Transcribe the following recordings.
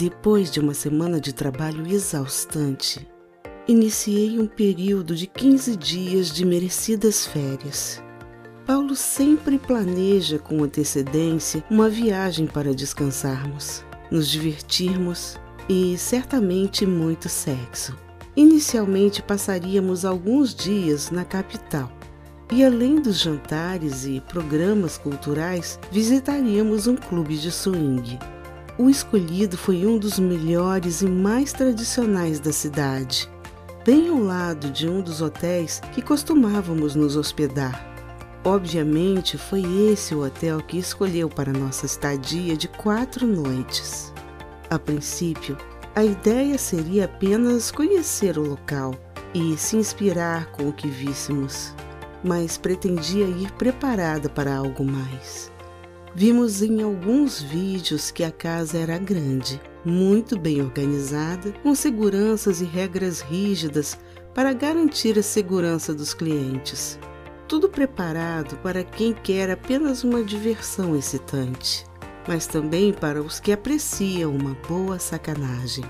Depois de uma semana de trabalho exaustante, iniciei um período de 15 dias de merecidas férias. Paulo sempre planeja com antecedência uma viagem para descansarmos, nos divertirmos e certamente muito sexo. Inicialmente passaríamos alguns dias na capital e, além dos jantares e programas culturais, visitaríamos um clube de swing. O escolhido foi um dos melhores e mais tradicionais da cidade, bem ao lado de um dos hotéis que costumávamos nos hospedar. Obviamente, foi esse o hotel que escolheu para nossa estadia de quatro noites. A princípio, a ideia seria apenas conhecer o local e se inspirar com o que víssemos, mas pretendia ir preparada para algo mais. Vimos em alguns vídeos que a casa era grande, muito bem organizada, com seguranças e regras rígidas para garantir a segurança dos clientes. Tudo preparado para quem quer apenas uma diversão excitante mas também para os que apreciam uma boa sacanagem.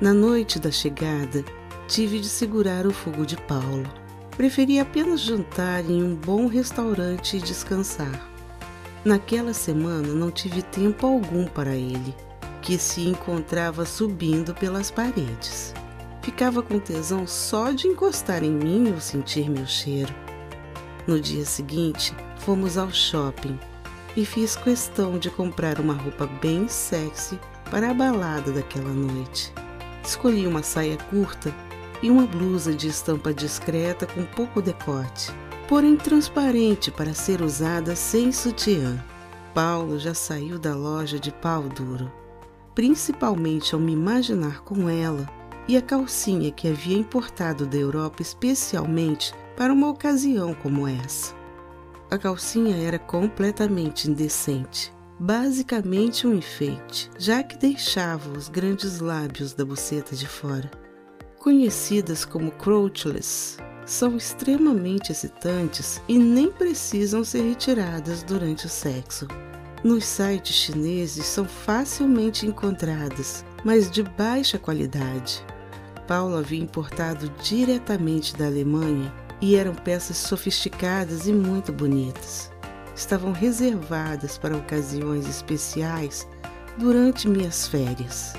Na noite da chegada, tive de segurar o fogo de Paulo. Preferi apenas jantar em um bom restaurante e descansar. Naquela semana não tive tempo algum para ele, que se encontrava subindo pelas paredes. Ficava com tesão só de encostar em mim ou sentir meu cheiro. No dia seguinte, fomos ao shopping e fiz questão de comprar uma roupa bem sexy para a balada daquela noite. Escolhi uma saia curta e uma blusa de estampa discreta com pouco decote, porém transparente para ser usada sem sutiã. Paulo já saiu da loja de pau duro, principalmente ao me imaginar com ela e a calcinha que havia importado da Europa especialmente para uma ocasião como essa. A calcinha era completamente indecente, basicamente um enfeite, já que deixava os grandes lábios da buceta de fora. Conhecidas como crotchless, são extremamente excitantes e nem precisam ser retiradas durante o sexo. Nos sites chineses são facilmente encontradas, mas de baixa qualidade. Paulo havia importado diretamente da Alemanha e eram peças sofisticadas e muito bonitas. Estavam reservadas para ocasiões especiais durante minhas férias.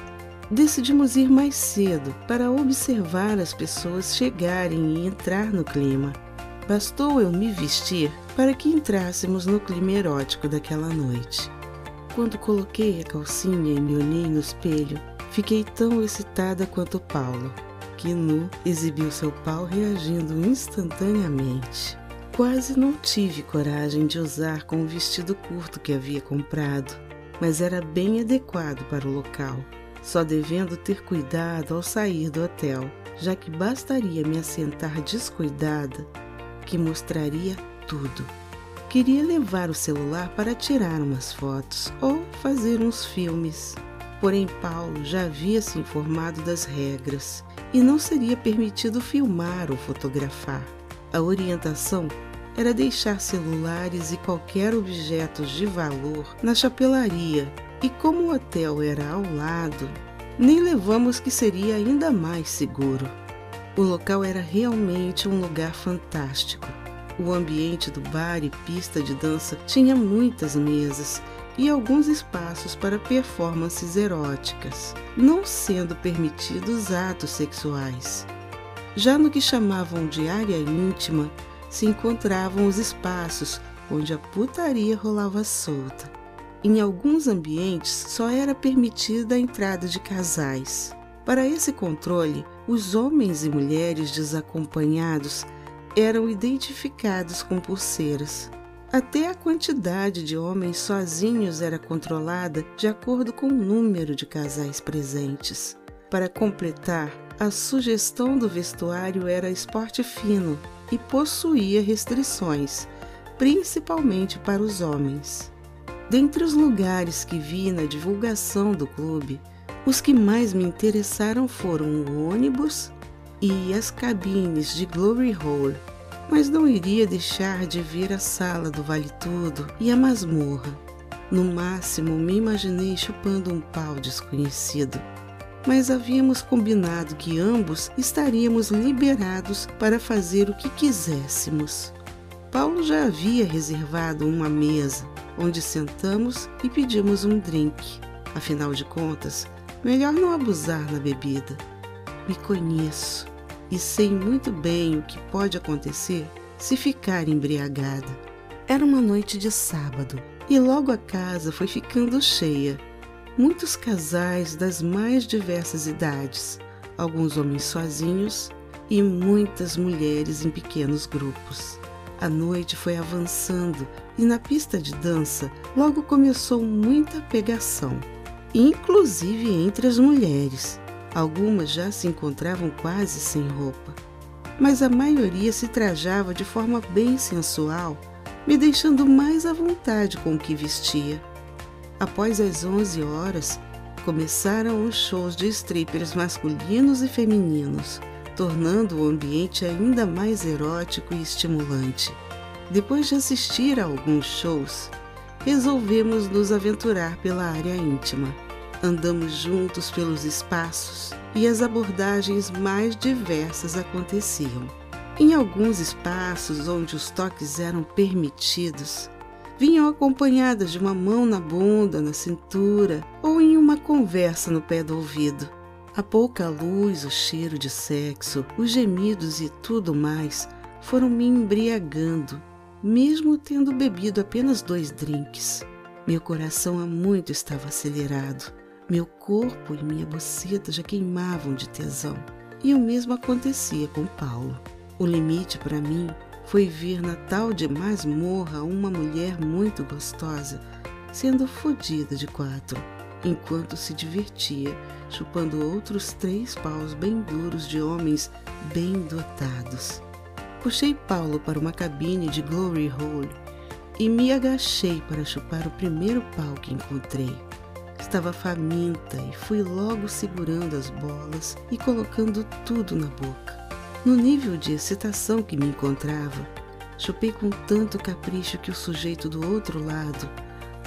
Decidimos ir mais cedo para observar as pessoas chegarem e entrar no clima. Bastou eu me vestir para que entrássemos no clima erótico daquela noite. Quando coloquei a calcinha e me olhei no espelho, fiquei tão excitada quanto Paulo que nu exibiu seu pau reagindo instantaneamente. Quase não tive coragem de usar com o vestido curto que havia comprado, mas era bem adequado para o local, só devendo ter cuidado ao sair do hotel, já que bastaria me assentar descuidada que mostraria tudo. Queria levar o celular para tirar umas fotos ou fazer uns filmes. Porém, Paulo já havia se informado das regras e não seria permitido filmar ou fotografar. A orientação era deixar celulares e qualquer objeto de valor na chapelaria, e como o hotel era ao lado, nem levamos que seria ainda mais seguro. O local era realmente um lugar fantástico. O ambiente do bar e pista de dança tinha muitas mesas e alguns espaços para performances eróticas, não sendo permitidos atos sexuais. Já no que chamavam de área íntima, se encontravam os espaços onde a putaria rolava solta. Em alguns ambientes só era permitida a entrada de casais. Para esse controle, os homens e mulheres desacompanhados eram identificados com pulseiras. Até a quantidade de homens sozinhos era controlada de acordo com o número de casais presentes. Para completar, a sugestão do vestuário era esporte fino e possuía restrições, principalmente para os homens. Dentre os lugares que vi na divulgação do clube, os que mais me interessaram foram o ônibus e as cabines de Glory Hole mas não iria deixar de ver a sala do Vale Tudo e a masmorra. No máximo, me imaginei chupando um pau desconhecido. Mas havíamos combinado que ambos estaríamos liberados para fazer o que quiséssemos. Paulo já havia reservado uma mesa, onde sentamos e pedimos um drink. Afinal de contas, melhor não abusar na bebida. Me conheço e sei muito bem o que pode acontecer se ficar embriagada. Era uma noite de sábado e logo a casa foi ficando cheia. Muitos casais das mais diversas idades, alguns homens sozinhos e muitas mulheres em pequenos grupos. A noite foi avançando e na pista de dança logo começou muita pegação, inclusive entre as mulheres. Algumas já se encontravam quase sem roupa, mas a maioria se trajava de forma bem sensual, me deixando mais à vontade com o que vestia. Após as 11 horas, começaram os shows de strippers masculinos e femininos tornando o ambiente ainda mais erótico e estimulante. Depois de assistir a alguns shows, resolvemos nos aventurar pela área íntima. Andamos juntos pelos espaços e as abordagens mais diversas aconteciam. Em alguns espaços onde os toques eram permitidos, vinham acompanhadas de uma mão na bunda, na cintura ou em uma conversa no pé do ouvido. A pouca luz, o cheiro de sexo, os gemidos e tudo mais foram me embriagando, mesmo tendo bebido apenas dois drinks. Meu coração há muito estava acelerado. Meu corpo e minha boceta já queimavam de tesão. E o mesmo acontecia com Paulo. O limite para mim foi ver na tal de masmorra uma mulher muito gostosa sendo fodida de quatro enquanto se divertia, chupando outros três paus bem duros de homens bem dotados. Puxei Paulo para uma cabine de glory hole e me agachei para chupar o primeiro pau que encontrei. Estava faminta e fui logo segurando as bolas e colocando tudo na boca. No nível de excitação que me encontrava, chupei com tanto capricho que o sujeito do outro lado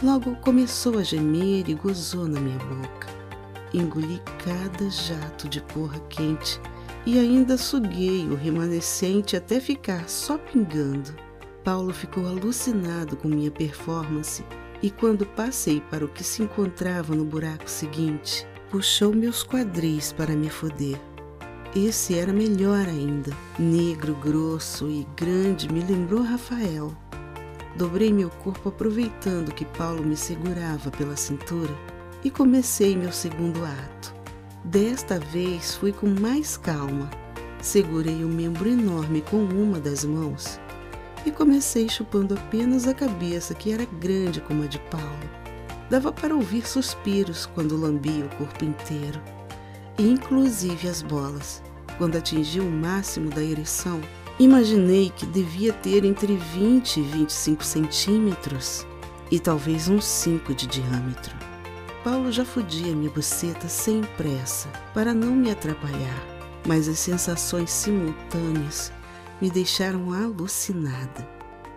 Logo começou a gemer e gozou na minha boca. Engoli cada jato de porra quente e ainda suguei o remanescente até ficar só pingando. Paulo ficou alucinado com minha performance e, quando passei para o que se encontrava no buraco seguinte, puxou meus quadris para me foder. Esse era melhor ainda. Negro, grosso e grande me lembrou Rafael. Dobrei meu corpo aproveitando que Paulo me segurava pela cintura e comecei meu segundo ato. Desta vez fui com mais calma. Segurei o membro enorme com uma das mãos e comecei chupando apenas a cabeça, que era grande como a de Paulo. Dava para ouvir suspiros quando lambia o corpo inteiro, e inclusive as bolas. Quando atingi o máximo da ereção, Imaginei que devia ter entre 20 e 25 centímetros e talvez uns 5 de diâmetro. Paulo já fodia minha buceta sem pressa para não me atrapalhar, mas as sensações simultâneas me deixaram alucinada.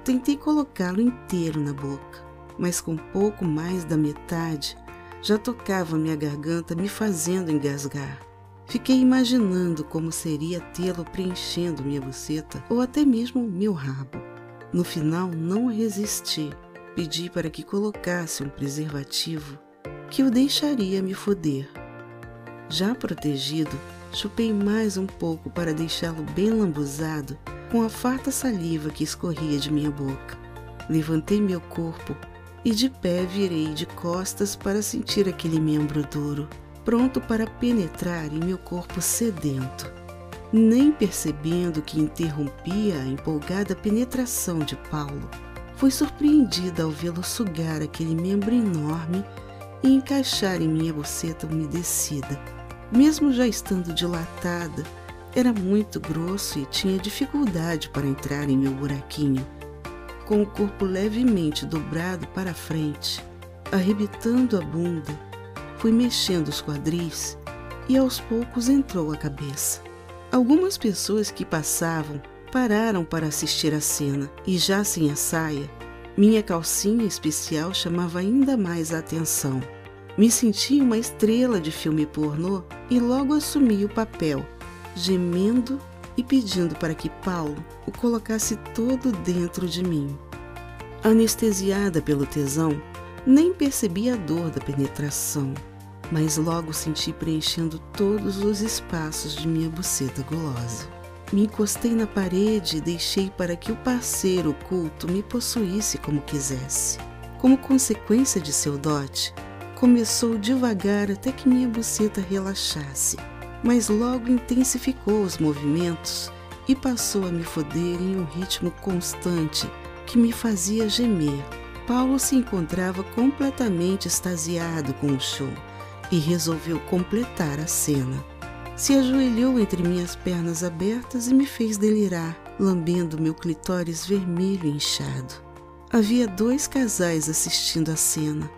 Tentei colocá-lo inteiro na boca, mas com pouco mais da metade já tocava minha garganta, me fazendo engasgar. Fiquei imaginando como seria tê-lo preenchendo minha buceta ou até mesmo meu rabo. No final, não resisti. Pedi para que colocasse um preservativo que o deixaria me foder. Já protegido, chupei mais um pouco para deixá-lo bem lambuzado com a farta saliva que escorria de minha boca. Levantei meu corpo e de pé virei de costas para sentir aquele membro duro pronto para penetrar em meu corpo sedento. Nem percebendo que interrompia a empolgada penetração de Paulo, fui surpreendida ao vê-lo sugar aquele membro enorme e encaixar em minha buceta umedecida. Mesmo já estando dilatada, era muito grosso e tinha dificuldade para entrar em meu buraquinho. Com o corpo levemente dobrado para frente, arrebitando a bunda, Fui mexendo os quadris e aos poucos entrou a cabeça. Algumas pessoas que passavam pararam para assistir a cena e, já sem a saia, Minha calcinha especial chamava ainda mais a atenção. Me senti uma estrela de filme pornô e logo assumi o papel, gemendo e pedindo para que Paulo o colocasse todo dentro de mim. Anestesiada pelo tesão, nem percebi a dor da penetração, mas logo senti preenchendo todos os espaços de minha buceta gulosa. Me encostei na parede e deixei para que o parceiro oculto me possuísse como quisesse. Como consequência de seu dote, começou devagar até que minha buceta relaxasse, mas logo intensificou os movimentos e passou a me foder em um ritmo constante que me fazia gemer. Paulo se encontrava completamente extasiado com o show e resolveu completar a cena se ajoelhou entre minhas pernas abertas e me fez delirar, lambendo meu clitóris vermelho inchado. Havia dois casais assistindo a cena.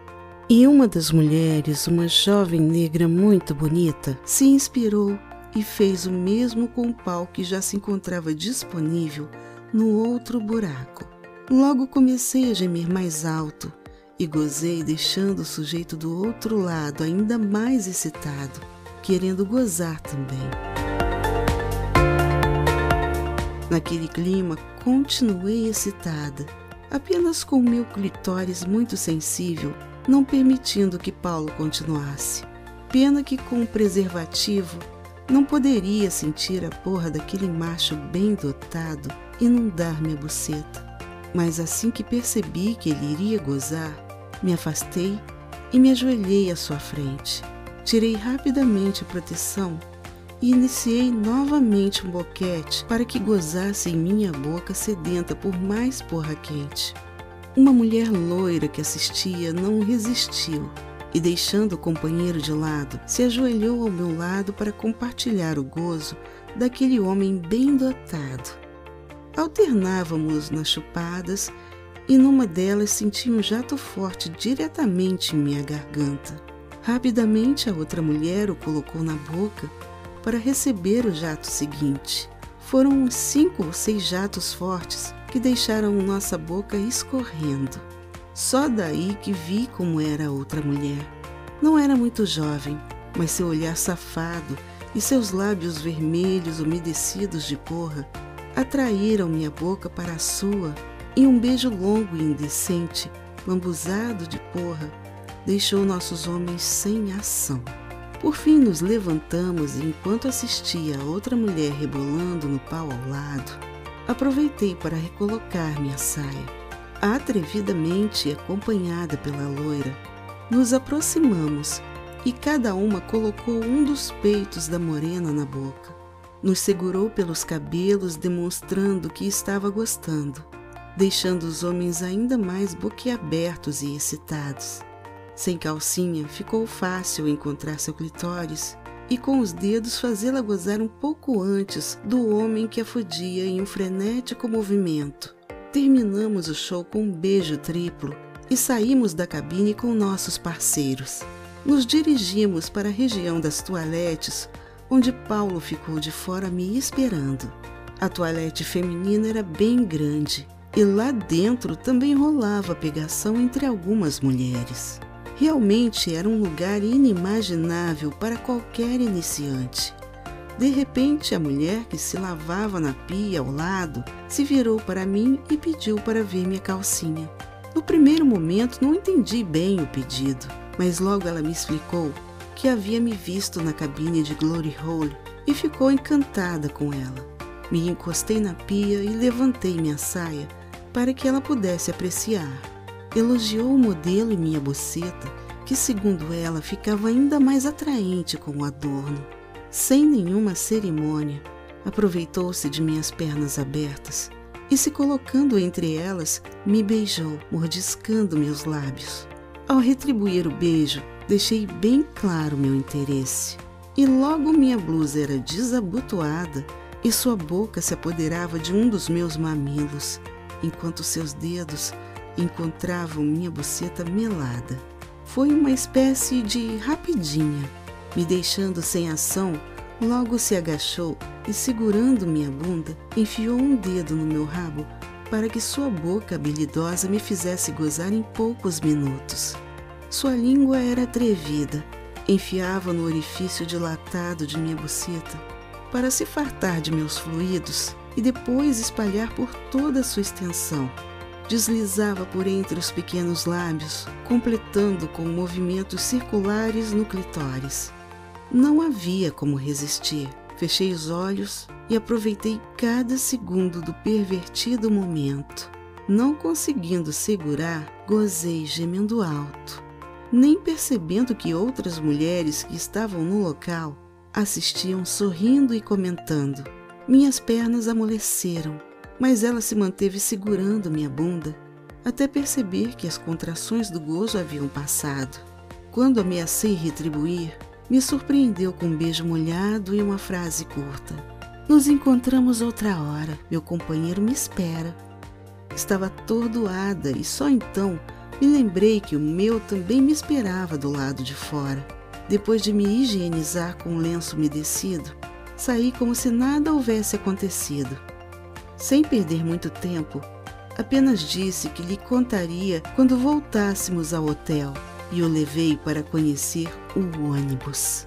E uma das mulheres, uma jovem negra muito bonita, se inspirou e fez o mesmo com o pau que já se encontrava disponível no outro buraco. Logo comecei a gemer mais alto e gozei, deixando o sujeito do outro lado ainda mais excitado querendo gozar também. Naquele clima, continuei excitada, apenas com meu clitóris muito sensível, não permitindo que Paulo continuasse. Pena que com o preservativo não poderia sentir a porra daquele macho bem dotado inundar minha buceta. Mas assim que percebi que ele iria gozar, me afastei e me ajoelhei à sua frente. Tirei rapidamente a proteção e iniciei novamente um boquete para que gozasse em minha boca sedenta por mais porra quente. Uma mulher loira que assistia não resistiu e, deixando o companheiro de lado, se ajoelhou ao meu lado para compartilhar o gozo daquele homem bem dotado. Alternávamos nas chupadas e numa delas senti um jato forte diretamente em minha garganta. Rapidamente a outra mulher o colocou na boca para receber o jato seguinte. Foram uns cinco ou seis jatos fortes que deixaram nossa boca escorrendo. Só daí que vi como era a outra mulher. Não era muito jovem, mas seu olhar safado e seus lábios vermelhos umedecidos de porra atraíram minha boca para a sua e um beijo longo e indecente, lambuzado de porra, deixou nossos homens sem ação. Por fim, nos levantamos e, enquanto assistia a outra mulher rebolando no pau ao lado, aproveitei para recolocar minha saia. Atrevidamente acompanhada pela loira, nos aproximamos e cada uma colocou um dos peitos da morena na boca. Nos segurou pelos cabelos, demonstrando que estava gostando, deixando os homens ainda mais boquiabertos e excitados. Sem calcinha, ficou fácil encontrar seu clitóris e com os dedos fazê-la gozar um pouco antes do homem que a fodia em um frenético movimento. Terminamos o show com um beijo triplo e saímos da cabine com nossos parceiros. Nos dirigimos para a região das toaletes, onde Paulo ficou de fora me esperando. A toalete feminina era bem grande e lá dentro também rolava pegação entre algumas mulheres. Realmente era um lugar inimaginável para qualquer iniciante. De repente, a mulher que se lavava na pia ao lado se virou para mim e pediu para ver minha calcinha. No primeiro momento não entendi bem o pedido, mas logo ela me explicou que havia me visto na cabine de Glory Hole e ficou encantada com ela. Me encostei na pia e levantei minha saia para que ela pudesse apreciar elogiou o modelo em minha boceta, que, segundo ela, ficava ainda mais atraente com o adorno. Sem nenhuma cerimônia, aproveitou-se de minhas pernas abertas e, se colocando entre elas, me beijou, mordiscando meus lábios. Ao retribuir o beijo, deixei bem claro meu interesse. E logo minha blusa era desabotoada e sua boca se apoderava de um dos meus mamilos, enquanto seus dedos encontravam minha buceta melada. Foi uma espécie de rapidinha. Me deixando sem ação, logo se agachou e, segurando minha bunda, enfiou um dedo no meu rabo para que sua boca habilidosa me fizesse gozar em poucos minutos. Sua língua era atrevida, enfiava no orifício dilatado de minha buceta para se fartar de meus fluidos e depois espalhar por toda a sua extensão. Deslizava por entre os pequenos lábios, completando com movimentos circulares no clitóris. Não havia como resistir. Fechei os olhos e aproveitei cada segundo do pervertido momento. Não conseguindo segurar, gozei gemendo alto, nem percebendo que outras mulheres que estavam no local assistiam sorrindo e comentando. Minhas pernas amoleceram, mas ela se manteve segurando minha bunda até perceber que as contrações do gozo haviam passado. Quando ameacei retribuir, me surpreendeu com um beijo molhado e uma frase curta. Nos encontramos outra hora, meu companheiro me espera. Estava atordoada e só então me lembrei que o meu também me esperava do lado de fora. Depois de me higienizar com um lenço umedecido, saí como se nada houvesse acontecido. Sem perder muito tempo, apenas disse que lhe contaria quando voltássemos ao hotel e o levei para conhecer o ônibus.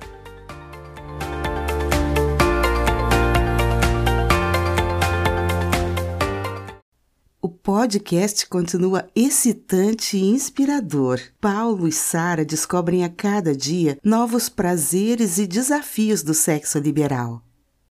O podcast continua excitante e inspirador. Paulo e Sara descobrem a cada dia novos prazeres e desafios do sexo liberal.